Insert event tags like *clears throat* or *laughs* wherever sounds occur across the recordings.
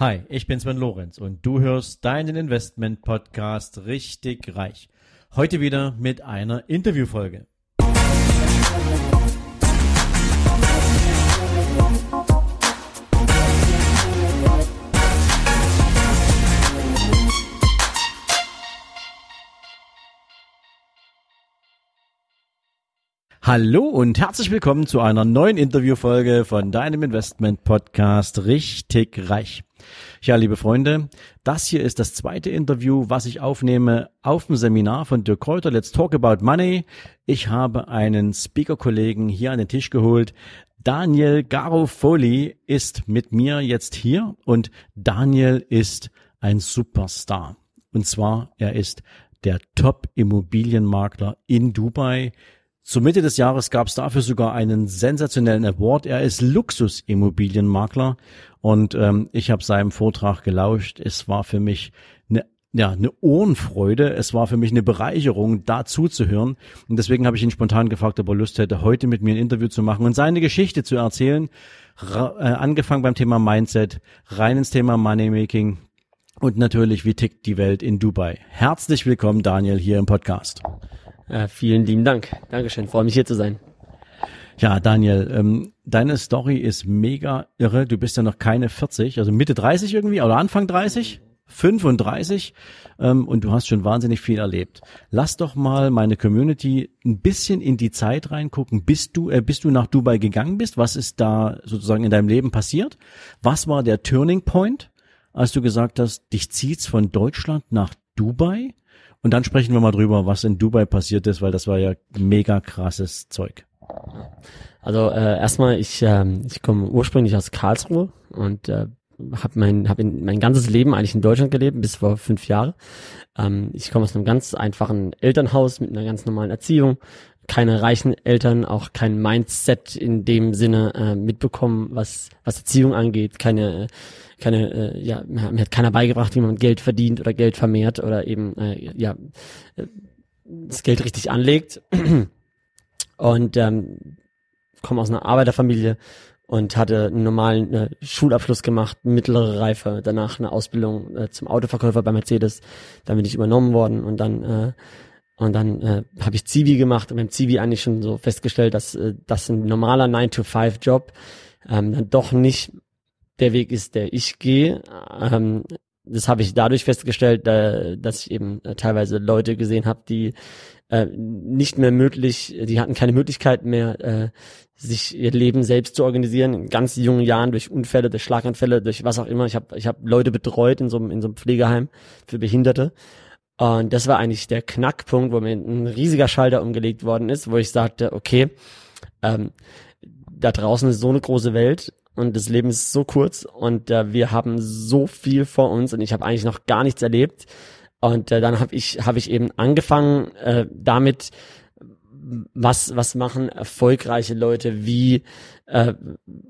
Hi, ich bin Sven Lorenz und du hörst deinen Investment Podcast richtig reich. Heute wieder mit einer Interviewfolge. Hallo und herzlich willkommen zu einer neuen Interviewfolge von deinem Investment Podcast Richtig Reich. Ja, liebe Freunde, das hier ist das zweite Interview, was ich aufnehme auf dem Seminar von Dirk Kräuter. Let's Talk About Money. Ich habe einen Speaker-Kollegen hier an den Tisch geholt. Daniel Garofoli ist mit mir jetzt hier und Daniel ist ein Superstar. Und zwar, er ist der Top-Immobilienmakler in Dubai. Zur Mitte des Jahres gab es dafür sogar einen sensationellen Award. Er ist Luxusimmobilienmakler und ähm, ich habe seinem Vortrag gelauscht. Es war für mich eine ja, eine Ohrenfreude. Es war für mich eine Bereicherung, da zuzuhören. Und deswegen habe ich ihn spontan gefragt, ob er Lust hätte, heute mit mir ein Interview zu machen und seine Geschichte zu erzählen. Ra äh, angefangen beim Thema Mindset, rein ins Thema Moneymaking und natürlich, wie tickt die Welt in Dubai. Herzlich willkommen, Daniel, hier im Podcast. Äh, vielen lieben Dank. Dankeschön. Freue mich hier zu sein. Ja, Daniel, ähm, deine Story ist mega irre. Du bist ja noch keine 40, also Mitte 30 irgendwie oder Anfang 30? 35 ähm, und du hast schon wahnsinnig viel erlebt. Lass doch mal meine Community ein bisschen in die Zeit reingucken, bis du, äh, bis du nach Dubai gegangen bist. Was ist da sozusagen in deinem Leben passiert? Was war der Turning Point, als du gesagt hast, dich zieht's von Deutschland nach Dubai? Und dann sprechen wir mal drüber, was in Dubai passiert ist, weil das war ja mega krasses Zeug. Also äh, erstmal, ich, äh, ich komme ursprünglich aus Karlsruhe und äh, habe mein, hab in, mein ganzes Leben eigentlich in Deutschland gelebt, bis vor fünf Jahre. Ähm, ich komme aus einem ganz einfachen Elternhaus mit einer ganz normalen Erziehung. Keine reichen Eltern, auch kein Mindset in dem Sinne äh, mitbekommen, was, was Erziehung angeht. Keine, keine, äh, ja, mir hat keiner beigebracht, wie man Geld verdient oder Geld vermehrt oder eben, äh, ja, äh, das Geld richtig anlegt. Und ähm, komme aus einer Arbeiterfamilie und hatte einen normalen äh, Schulabschluss gemacht, mittlere Reife, danach eine Ausbildung äh, zum Autoverkäufer bei Mercedes. Dann bin ich übernommen worden und dann äh, und dann äh, habe ich Zivi gemacht und beim Zivi eigentlich schon so festgestellt, dass äh, das ein normaler 9-to-5-Job ähm, dann doch nicht der Weg ist, der ich gehe. Ähm, das habe ich dadurch festgestellt, äh, dass ich eben äh, teilweise Leute gesehen habe, die äh, nicht mehr möglich, die hatten keine Möglichkeit mehr, äh, sich ihr Leben selbst zu organisieren, in ganz jungen Jahren durch Unfälle, durch Schlaganfälle, durch was auch immer. Ich habe ich hab Leute betreut in so, einem in so einem Pflegeheim für Behinderte. Und das war eigentlich der Knackpunkt, wo mir ein riesiger Schalter umgelegt worden ist, wo ich sagte, okay, ähm, da draußen ist so eine große Welt und das Leben ist so kurz und äh, wir haben so viel vor uns und ich habe eigentlich noch gar nichts erlebt und äh, dann habe ich habe ich eben angefangen äh, damit was was machen erfolgreiche Leute wie äh,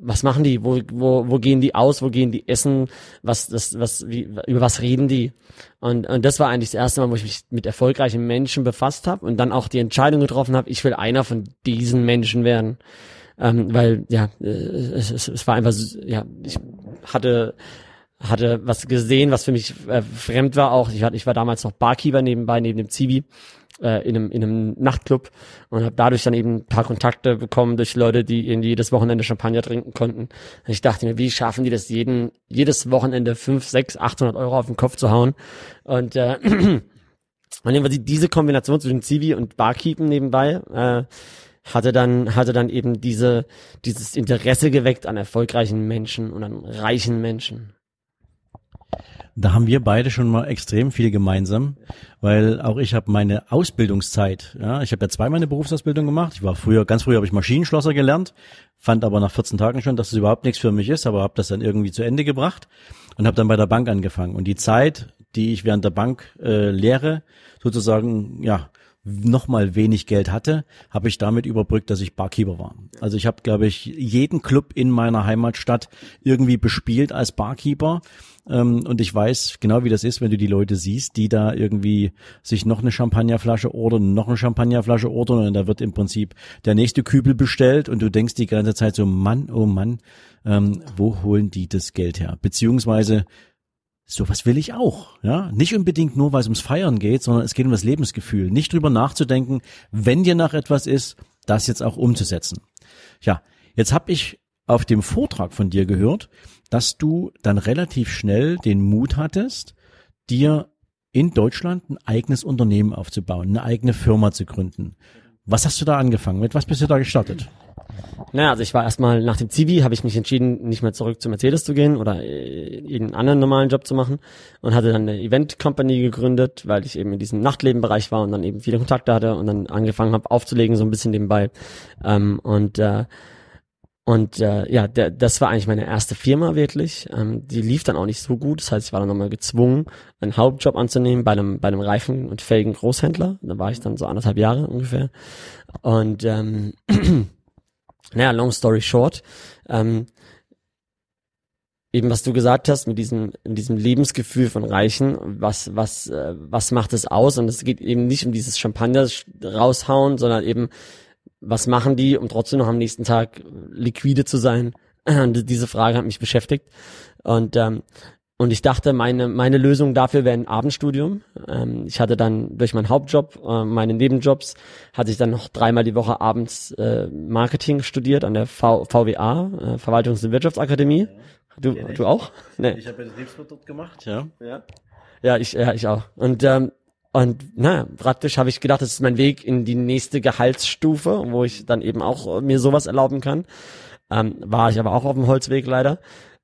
was machen die? Wo wo wo gehen die aus? Wo gehen die essen? Was das was wie über was reden die? Und und das war eigentlich das erste Mal wo ich mich mit erfolgreichen Menschen befasst habe und dann auch die Entscheidung getroffen habe ich will einer von diesen Menschen werden. Ähm, weil ja äh, es, es, es war einfach ja ich hatte hatte was gesehen, was für mich äh, fremd war auch. Ich, war, ich war damals noch Barkeeper nebenbei, neben dem Zivi äh, in, einem, in einem Nachtclub und habe dadurch dann eben ein paar Kontakte bekommen durch Leute, die in jedes Wochenende Champagner trinken konnten. Und ich dachte mir, wie schaffen die das jeden, jedes Wochenende fünf, sechs, 800 Euro auf den Kopf zu hauen? Und äh, *clears throat* und jedenfalls diese Kombination zwischen Zivi und Barkeepen nebenbei äh, hatte dann hatte dann eben diese dieses Interesse geweckt an erfolgreichen Menschen und an reichen Menschen. Da haben wir beide schon mal extrem viel gemeinsam, weil auch ich habe meine Ausbildungszeit, ja, ich habe ja zweimal eine Berufsausbildung gemacht. Ich war früher, ganz früher habe ich Maschinenschlosser gelernt, fand aber nach 14 Tagen schon, dass es überhaupt nichts für mich ist, aber habe das dann irgendwie zu Ende gebracht und habe dann bei der Bank angefangen. Und die Zeit, die ich während der Bank äh, lehre, sozusagen, ja, nochmal wenig Geld hatte, habe ich damit überbrückt, dass ich Barkeeper war. Also ich habe, glaube ich, jeden Club in meiner Heimatstadt irgendwie bespielt als Barkeeper. Ähm, und ich weiß genau, wie das ist, wenn du die Leute siehst, die da irgendwie sich noch eine Champagnerflasche ordern, noch eine Champagnerflasche ordern und da wird im Prinzip der nächste Kübel bestellt und du denkst die ganze Zeit so, Mann, oh Mann, ähm, wo holen die das Geld her? Beziehungsweise Sowas will ich auch, ja. Nicht unbedingt nur, weil es ums Feiern geht, sondern es geht um das Lebensgefühl. Nicht drüber nachzudenken, wenn dir nach etwas ist, das jetzt auch umzusetzen. Ja, jetzt habe ich auf dem Vortrag von dir gehört, dass du dann relativ schnell den Mut hattest, dir in Deutschland ein eigenes Unternehmen aufzubauen, eine eigene Firma zu gründen. Was hast du da angefangen? Mit was bist du da gestartet? Naja, also ich war erstmal nach dem Zivi, habe ich mich entschieden, nicht mehr zurück zu Mercedes zu gehen oder äh, irgendeinen anderen normalen Job zu machen und hatte dann eine Event Company gegründet, weil ich eben in diesem Nachtlebenbereich war und dann eben viele Kontakte hatte und dann angefangen habe aufzulegen, so ein bisschen nebenbei. Ähm, und äh, und äh, ja, der, das war eigentlich meine erste Firma wirklich. Ähm, die lief dann auch nicht so gut. Das heißt, ich war dann nochmal gezwungen, einen Hauptjob anzunehmen bei einem, bei einem Reifen- und Felgen Großhändler. Da war ich dann so anderthalb Jahre ungefähr. Und ähm, *clears throat* naja, long story short, ähm, eben was du gesagt hast mit diesem in diesem Lebensgefühl von Reichen, was was äh, was macht es aus? Und es geht eben nicht um dieses Champagner raushauen, sondern eben was machen die, um trotzdem noch am nächsten Tag liquide zu sein? *clears throat* Und diese Frage hat mich beschäftigt und ähm, und ich dachte, meine, meine Lösung dafür wäre ein Abendstudium. Ähm, ich hatte dann durch meinen Hauptjob, äh, meine Nebenjobs, hatte ich dann noch dreimal die Woche abends äh, Marketing studiert an der v VWA, äh, Verwaltungs- und Wirtschaftsakademie. Du, ja, du auch? Nee. Ich habe ja Betriebswirt dort gemacht, ja. Ja, ja ich, ja, ich auch. Und ähm, und na, praktisch habe ich gedacht, das ist mein Weg in die nächste Gehaltsstufe, wo ich dann eben auch mir sowas erlauben kann. Ähm, war ich aber auch auf dem Holzweg leider.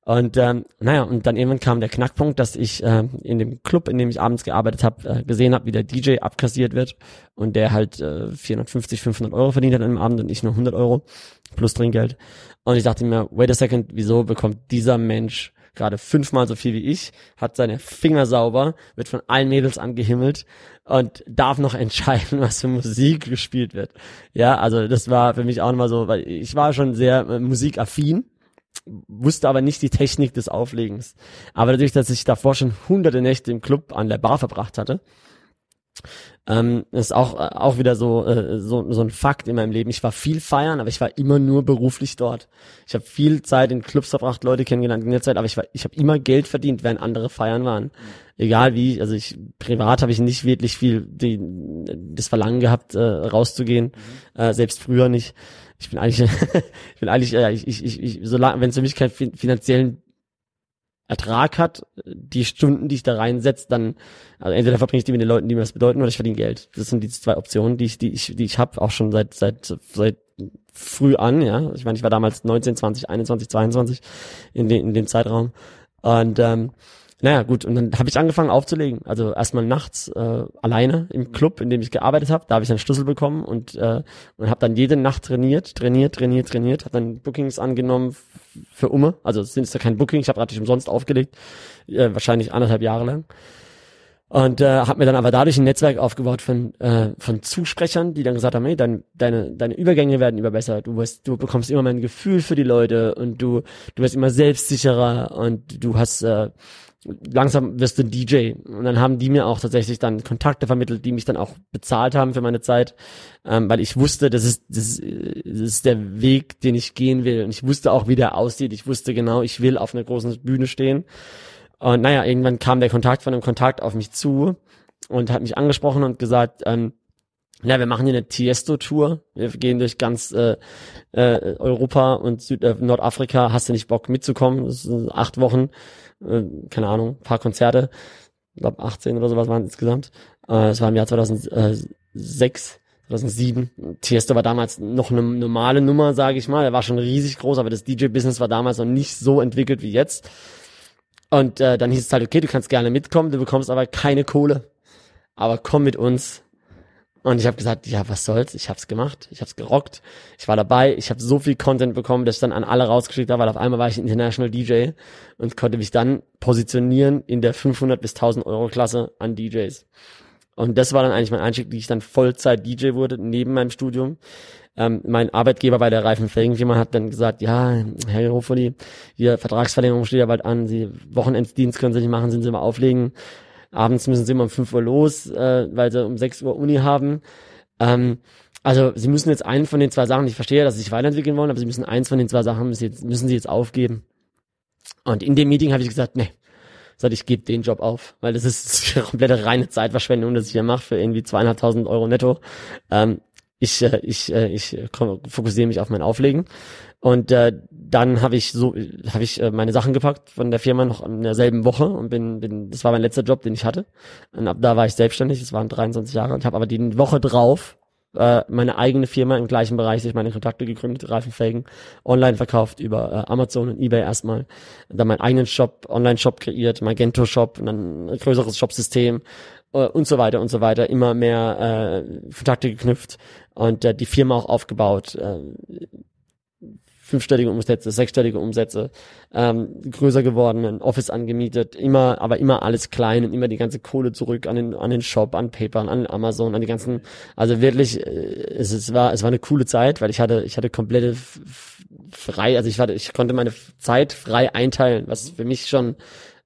Und ähm, naja, und dann irgendwann kam der Knackpunkt, dass ich äh, in dem Club, in dem ich abends gearbeitet habe, äh, gesehen habe, wie der DJ abkassiert wird und der halt äh, 450, 500 Euro verdient hat am Abend und ich nur 100 Euro plus Trinkgeld. Und ich dachte mir, wait a second, wieso bekommt dieser Mensch gerade fünfmal so viel wie ich, hat seine Finger sauber, wird von allen Mädels angehimmelt und darf noch *laughs* entscheiden, was für Musik gespielt wird. Ja, also das war für mich auch nochmal so, weil ich war schon sehr äh, musikaffin wusste aber nicht die Technik des Auflegens. Aber dadurch, dass ich davor schon hunderte Nächte im Club an der Bar verbracht hatte, ähm, ist auch äh, auch wieder so, äh, so so ein Fakt in meinem Leben. Ich war viel feiern, aber ich war immer nur beruflich dort. Ich habe viel Zeit in Clubs verbracht, Leute kennengelernt in der Zeit, aber ich war ich habe immer Geld verdient, während andere feiern waren. Egal wie, also ich privat habe ich nicht wirklich viel die, das Verlangen gehabt, äh, rauszugehen, mhm. äh, selbst früher nicht ich bin eigentlich, *laughs* ich bin eigentlich, ja, ich, ich, ich, ich solange, wenn es für mich keinen finanziellen Ertrag hat, die Stunden, die ich da reinsetze, dann, also entweder verbringe ich die mit den Leuten, die mir das bedeuten, oder ich verdiene Geld. Das sind die zwei Optionen, die ich, die ich, die ich habe, auch schon seit, seit, seit früh an, ja. Ich meine, ich war damals 19, 20, 21, 22 in, de, in dem Zeitraum. Und ähm, naja, gut, und dann habe ich angefangen aufzulegen. Also erstmal nachts äh, alleine im Club, in dem ich gearbeitet habe. Da habe ich einen Schlüssel bekommen und, äh, und habe dann jede Nacht trainiert, trainiert, trainiert, trainiert. Habe dann Bookings angenommen für Umme. Also es sind ja kein Booking, ich habe nicht umsonst aufgelegt. Äh, wahrscheinlich anderthalb Jahre lang. Und äh, habe mir dann aber dadurch ein Netzwerk aufgebaut von, äh, von Zusprechern, die dann gesagt haben, hey, dein, deine, deine Übergänge werden immer besser, du, wirst, du bekommst immer mehr ein Gefühl für die Leute und du, du wirst immer selbstsicherer und du hast äh, langsam wirst du ein DJ. Und dann haben die mir auch tatsächlich dann Kontakte vermittelt, die mich dann auch bezahlt haben für meine Zeit, ähm, weil ich wusste, das ist, das, das ist der Weg, den ich gehen will. Und ich wusste auch, wie der aussieht. Ich wusste genau, ich will auf einer großen Bühne stehen. Und naja, irgendwann kam der Kontakt von einem Kontakt auf mich zu und hat mich angesprochen und gesagt, ähm, ja, wir machen hier eine Tiesto-Tour. Wir gehen durch ganz äh, äh, Europa und Süd äh, Nordafrika. Hast du nicht Bock mitzukommen? Das sind acht Wochen äh, keine Ahnung, paar Konzerte, ich glaube 18 oder sowas waren insgesamt. Äh, es war im Jahr 2006, 2007. Tiesto war damals noch eine normale Nummer, sage ich mal. Er war schon riesig groß, aber das DJ-Business war damals noch nicht so entwickelt wie jetzt. Und äh, dann hieß es halt, okay, du kannst gerne mitkommen, du bekommst aber keine Kohle. Aber komm mit uns, und ich habe gesagt, ja, was soll's? Ich hab's gemacht, ich hab's gerockt, ich war dabei, ich habe so viel Content bekommen, dass ich dann an alle rausgeschickt habe, weil auf einmal war ich International DJ und konnte mich dann positionieren in der 500 bis 1000 Euro Klasse an DJs. Und das war dann eigentlich mein Einstieg, die ich dann Vollzeit DJ wurde, neben meinem Studium. Ähm, mein Arbeitgeber bei der Reifenfelgenfirma hat dann gesagt, ja, Herr Hofoli, Ihr Vertragsverlängerung steht ja bald an, Sie Wochenenddienst können Sie nicht machen, sind Sie mal auflegen. Abends müssen Sie immer um 5 Uhr los, äh, weil Sie um 6 Uhr Uni haben. Ähm, also Sie müssen jetzt einen von den zwei Sachen, ich verstehe, dass Sie sich weiterentwickeln wollen, aber Sie müssen eins von den zwei Sachen müssen, jetzt, müssen Sie jetzt aufgeben. Und in dem Meeting habe ich gesagt, nee, sag ich gebe den Job auf, weil das ist *laughs* komplette reine Zeitverschwendung, das ich hier mache für irgendwie zweieinhalbtausend Euro netto. Ähm, ich, äh, ich, äh, ich fokussiere mich auf mein Auflegen. Und äh, dann habe ich so habe ich äh, meine Sachen gepackt von der Firma noch in derselben Woche und bin bin das war mein letzter Job, den ich hatte. Und ab da war ich selbstständig, das waren 23 Jahre und ich habe aber die Woche drauf äh, meine eigene Firma im gleichen Bereich sich meine Kontakte gegründet, Reifenfelgen, online verkauft über äh, Amazon und Ebay erstmal, dann meinen eigenen Shop, Online-Shop kreiert, Magento Shop, und dann ein größeres Shopsystem äh, und so weiter und so weiter, immer mehr äh, Kontakte geknüpft und äh, die Firma auch aufgebaut. Äh, fünfstellige Umsätze, sechsstellige Umsätze, ähm, größer geworden, ein Office angemietet, immer, aber immer alles klein und immer die ganze Kohle zurück an den, an den Shop, an PayPal, an Amazon, an die ganzen, also wirklich, äh, es, es war, es war eine coole Zeit, weil ich hatte, ich hatte komplette frei, also ich war, ich konnte meine Zeit frei einteilen, was für mich schon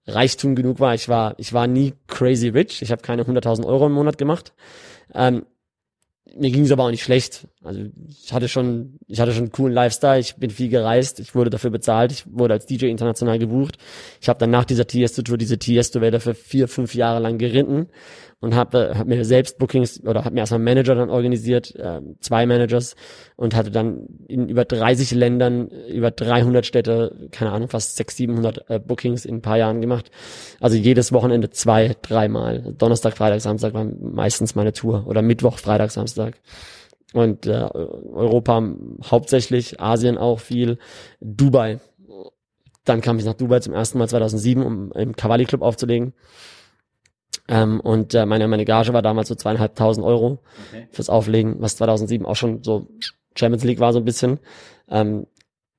Reichtum genug war. Ich war, ich war nie crazy rich. Ich habe keine 100.000 Euro im Monat gemacht. Ähm, mir ging es aber auch nicht schlecht. Also ich hatte schon, ich hatte schon einen coolen Lifestyle. Ich bin viel gereist. Ich wurde dafür bezahlt. Ich wurde als DJ international gebucht. Ich habe dann nach dieser Tiesto-Tour diese Tiesto-Welle für vier, fünf Jahre lang geritten und habe hab mir selbst Bookings oder habe mir erstmal Manager dann organisiert, äh, zwei Managers und hatte dann in über 30 Ländern, über 300 Städte, keine Ahnung, fast 600, 700 äh, Bookings in ein paar Jahren gemacht. Also jedes Wochenende zwei, dreimal. Donnerstag, Freitag, Samstag war meistens meine Tour oder Mittwoch, Freitag, Samstag. Und äh, Europa hauptsächlich, Asien auch viel, Dubai. Dann kam ich nach Dubai zum ersten Mal 2007, um im Cavalli Club aufzulegen. Ähm, und äh, meine, meine Gage war damals so zweieinhalbtausend Euro okay. fürs Auflegen, was 2007 auch schon so Champions League war so ein bisschen. Ähm,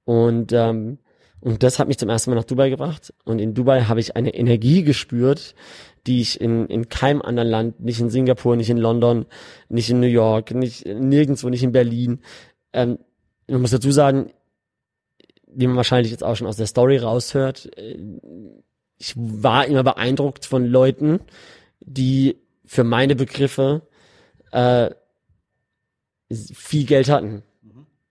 und, ähm, und das hat mich zum ersten Mal nach Dubai gebracht. Und in Dubai habe ich eine Energie gespürt, die ich in, in keinem anderen Land, nicht in Singapur, nicht in London, nicht in New York, nicht nirgendwo, nicht in Berlin. Ähm, man muss dazu sagen, wie man wahrscheinlich jetzt auch schon aus der Story raushört, äh, ich war immer beeindruckt von Leuten, die für meine Begriffe äh, viel Geld hatten.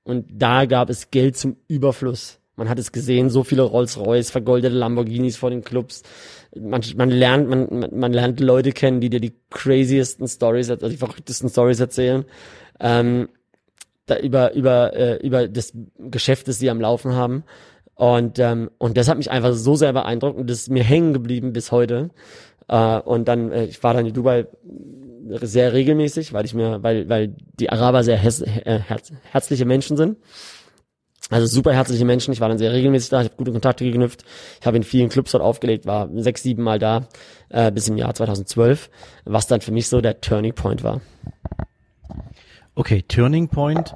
Und da gab es Geld zum Überfluss. Man hat es gesehen, so viele Rolls-Royce, vergoldete Lamborghinis vor den Clubs. Man, man lernt, man, man lernt Leute kennen, die dir die craziesten Stories, also die verrücktesten Stories erzählen. Ähm, da über, über, äh, über das Geschäft, das sie am Laufen haben. Und, ähm, und das hat mich einfach so sehr beeindruckt und das ist mir hängen geblieben bis heute. Äh, und dann, äh, ich war dann in Dubai sehr regelmäßig, weil ich mir, weil, weil die Araber sehr hes, äh, herz, herzliche Menschen sind. Also super herzliche Menschen. Ich war dann sehr regelmäßig da, ich habe gute Kontakte geknüpft. Ich habe in vielen Clubs dort aufgelegt, war sechs, sieben Mal da, äh, bis im Jahr 2012, was dann für mich so der Turning Point war. Okay, Turning Point.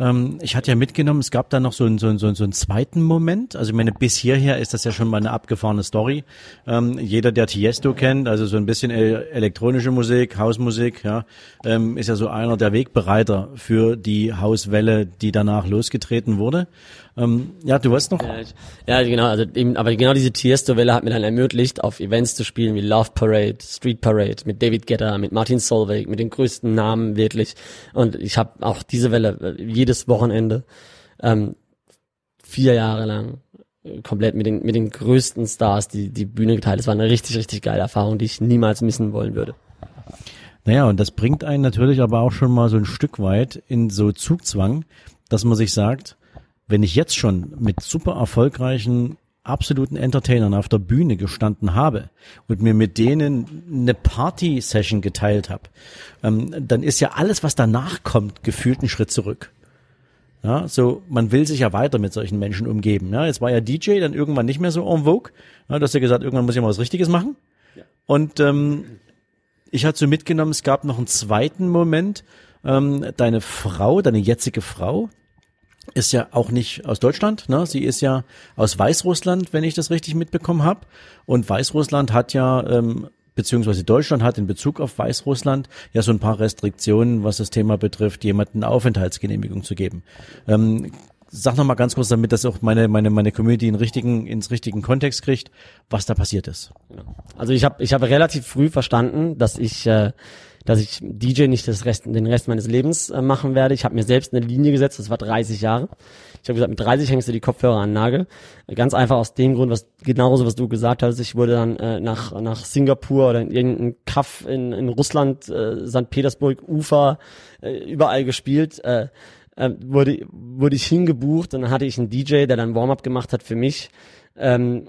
Ähm, ich hatte ja mitgenommen, es gab da noch so einen, so, einen, so, einen, zweiten Moment. Also ich meine, bis hierher ist das ja schon mal eine abgefahrene Story. Ähm, jeder, der Tiesto kennt, also so ein bisschen elektronische Musik, Hausmusik, ja, ähm, ist ja so einer der Wegbereiter für die Hauswelle, die danach losgetreten wurde. Ähm, ja, du weißt noch? Ja, genau, also eben, aber genau diese Tiesto-Welle hat mir dann ermöglicht, auf Events zu spielen wie Love Parade, Street Parade, mit David Guetta, mit Martin Solveig, mit den größten Namen wirklich. Und ich habe auch diese Welle äh, jedes Wochenende ähm, vier Jahre lang äh, komplett mit den mit den größten Stars die die Bühne geteilt. Das war eine richtig richtig geile Erfahrung, die ich niemals missen wollen würde. Naja, und das bringt einen natürlich aber auch schon mal so ein Stück weit in so Zugzwang, dass man sich sagt, wenn ich jetzt schon mit super erfolgreichen absoluten Entertainern auf der Bühne gestanden habe und mir mit denen eine Party-Session geteilt habe, ähm, dann ist ja alles, was danach kommt, gefühlt ein Schritt zurück. Ja, so, man will sich ja weiter mit solchen Menschen umgeben. Ja, jetzt war ja DJ dann irgendwann nicht mehr so en vogue. Ja, du hast ja gesagt, irgendwann muss ich mal was Richtiges machen. Ja. Und ähm, ich hatte so mitgenommen, es gab noch einen zweiten Moment. Ähm, deine Frau, deine jetzige Frau, ist ja auch nicht aus Deutschland, ne? Sie ist ja aus Weißrussland, wenn ich das richtig mitbekommen habe. Und Weißrussland hat ja ähm, beziehungsweise Deutschland hat in Bezug auf Weißrussland ja so ein paar Restriktionen, was das Thema betrifft, jemanden Aufenthaltsgenehmigung zu geben. Ähm, sag noch mal ganz kurz, damit das auch meine meine meine Community in richtigen ins richtigen Kontext kriegt, was da passiert ist. Also ich habe ich habe relativ früh verstanden, dass ich äh, dass ich DJ nicht das Rest, den Rest meines Lebens äh, machen werde. Ich habe mir selbst eine Linie gesetzt, das war 30 Jahre. Ich habe gesagt, mit 30 hängst du die Kopfhörer an Nagel. Ganz einfach aus dem Grund, was genauso was du gesagt hast. Ich wurde dann äh, nach nach Singapur oder in irgendeinem Kaff in, in Russland, äh, St. Petersburg, Ufer, äh, überall gespielt. Äh, äh, wurde, wurde ich hingebucht und dann hatte ich einen DJ, der dann Warm-up gemacht hat für mich. Ähm,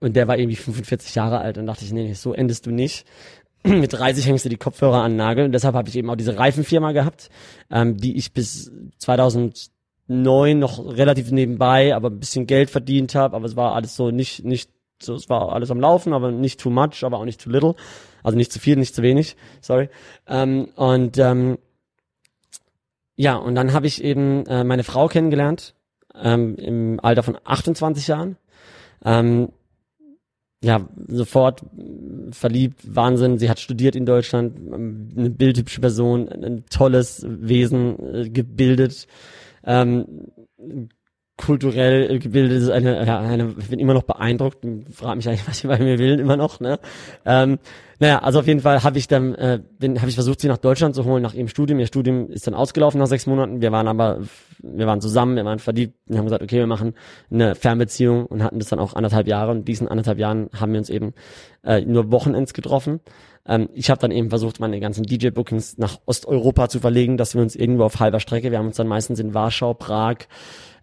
und der war irgendwie 45 Jahre alt und dachte ich, nee, so endest du nicht. *clears throat* Mit 30 hängst du die Kopfhörer an den Nagel und deshalb habe ich eben auch diese Reifenfirma gehabt, ähm, die ich bis 2009 noch relativ nebenbei, aber ein bisschen Geld verdient habe, aber es war alles so nicht, nicht so, es war alles am Laufen, aber nicht too much, aber auch nicht too little. Also nicht zu viel, nicht zu wenig, sorry. Ähm, und ähm, ja, und dann habe ich eben äh, meine Frau kennengelernt, ähm, im Alter von 28 Jahren. Ähm, ja, sofort verliebt, Wahnsinn. Sie hat studiert in Deutschland, eine bildhübsche Person, ein tolles Wesen, äh, gebildet, ähm, kulturell gebildet, ist eine, ja, eine, ich bin immer noch beeindruckt, frage mich eigentlich, *laughs* was sie bei mir will, immer noch, ne? Ähm, naja, also auf jeden Fall habe ich dann, äh, habe ich versucht, sie nach Deutschland zu holen, nach ihrem Studium. Ihr Studium ist dann ausgelaufen nach sechs Monaten. Wir waren aber, wir waren zusammen, wir waren verliebt und haben gesagt, okay, wir machen eine Fernbeziehung und hatten das dann auch anderthalb Jahre. Und diesen anderthalb Jahren haben wir uns eben äh, nur Wochenends getroffen. Ähm, ich habe dann eben versucht, meine ganzen DJ-Bookings nach Osteuropa zu verlegen, dass wir uns irgendwo auf halber Strecke, wir haben uns dann meistens in Warschau, Prag,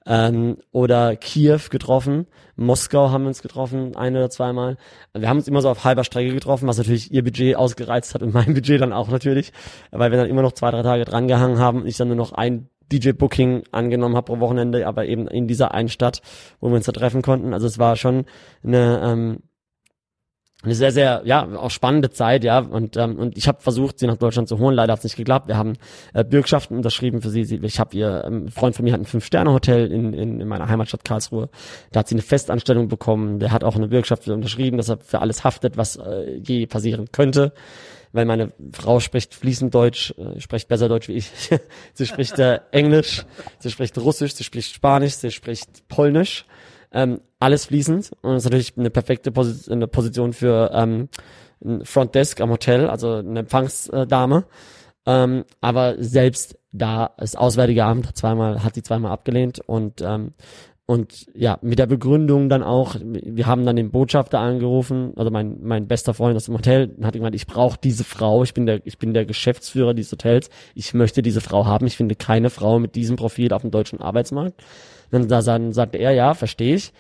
ähm, oder Kiew getroffen. Moskau haben wir uns getroffen, ein oder zweimal. Wir haben uns immer so auf halber Strecke getroffen, was natürlich ihr Budget ausgereizt hat und mein *laughs* Budget dann auch natürlich, weil wir dann immer noch zwei, drei Tage drangehangen haben. Ich dann nur noch ein DJ-Booking angenommen habe pro Wochenende, aber eben in dieser einen Stadt, wo wir uns da treffen konnten. Also es war schon eine ähm, eine sehr, sehr, ja, auch spannende Zeit, ja. Und, ähm, und ich habe versucht, sie nach Deutschland zu holen. Leider hat es nicht geklappt. Wir haben äh, Bürgschaften unterschrieben für sie. sie ich habe ihr, ähm, Freund von mir hat ein Fünf-Sterne-Hotel in, in, in meiner Heimatstadt Karlsruhe. Da hat sie eine Festanstellung bekommen. Der hat auch eine Bürgschaft unterschrieben, dass er für alles haftet, was äh, je passieren könnte. Weil meine Frau spricht fließend Deutsch, äh, spricht besser Deutsch wie ich. *laughs* sie spricht äh, Englisch, sie spricht Russisch, sie spricht Spanisch, sie spricht Polnisch ähm, alles fließend und das ist natürlich eine perfekte Position, eine Position für ähm, ein Frontdesk am Hotel, also eine Empfangsdame. Ähm, aber selbst da das Auswärtige Amt zweimal, hat sie zweimal abgelehnt und ähm, und ja, mit der Begründung dann auch, wir haben dann den Botschafter angerufen, also mein, mein bester Freund aus dem Hotel, hat gemeint, ich brauche diese Frau, ich bin der, ich bin der Geschäftsführer dieses Hotels, ich möchte diese Frau haben, ich finde keine Frau mit diesem Profil auf dem deutschen Arbeitsmarkt. Dann, dann sagte er, ja, verstehe ich.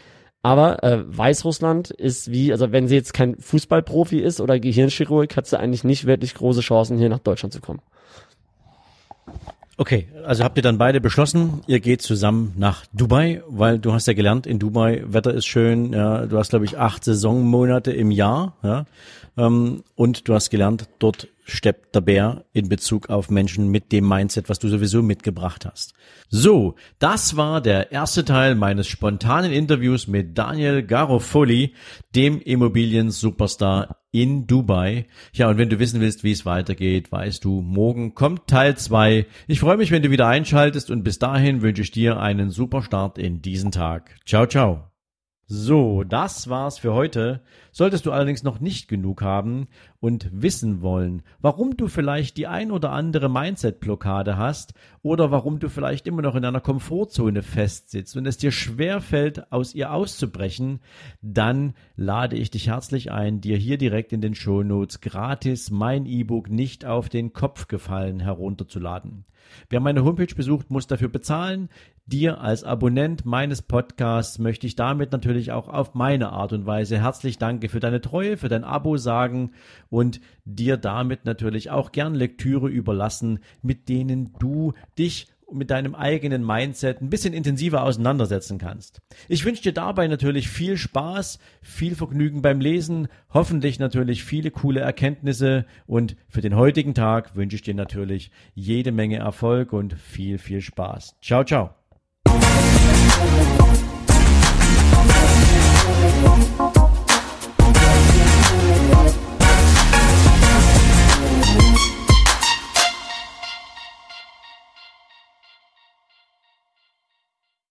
Aber äh, Weißrussland ist wie, also wenn sie jetzt kein Fußballprofi ist oder Gehirnchirurg, hat sie eigentlich nicht wirklich große Chancen, hier nach Deutschland zu kommen. Okay, also habt ihr dann beide beschlossen, ihr geht zusammen nach Dubai, weil du hast ja gelernt, in Dubai, Wetter ist schön, ja, du hast glaube ich acht Saisonmonate im Jahr, ja, und du hast gelernt, dort steppt der Bär in Bezug auf Menschen mit dem Mindset, was du sowieso mitgebracht hast. So, das war der erste Teil meines spontanen Interviews mit Daniel Garofoli, dem Immobilien-Superstar in Dubai. Ja, und wenn du wissen willst, wie es weitergeht, weißt du, morgen kommt Teil zwei. Ich freue mich, wenn du wieder einschaltest und bis dahin wünsche ich dir einen super Start in diesen Tag. Ciao, ciao. So, das war's für heute. Solltest du allerdings noch nicht genug haben und wissen wollen, warum du vielleicht die ein oder andere Mindset-Blockade hast oder warum du vielleicht immer noch in einer Komfortzone festsitzt und es dir schwerfällt, aus ihr auszubrechen, dann lade ich dich herzlich ein, dir hier direkt in den Shownotes gratis mein E-Book nicht auf den Kopf gefallen herunterzuladen. Wer meine Homepage besucht, muss dafür bezahlen. Dir als Abonnent meines Podcasts möchte ich damit natürlich auch auf meine Art und Weise herzlich Danke für deine Treue, für dein Abo sagen und dir damit natürlich auch gern Lektüre überlassen, mit denen du dich mit deinem eigenen Mindset ein bisschen intensiver auseinandersetzen kannst. Ich wünsche dir dabei natürlich viel Spaß, viel Vergnügen beim Lesen, hoffentlich natürlich viele coole Erkenntnisse und für den heutigen Tag wünsche ich dir natürlich jede Menge Erfolg und viel, viel Spaß. Ciao, ciao.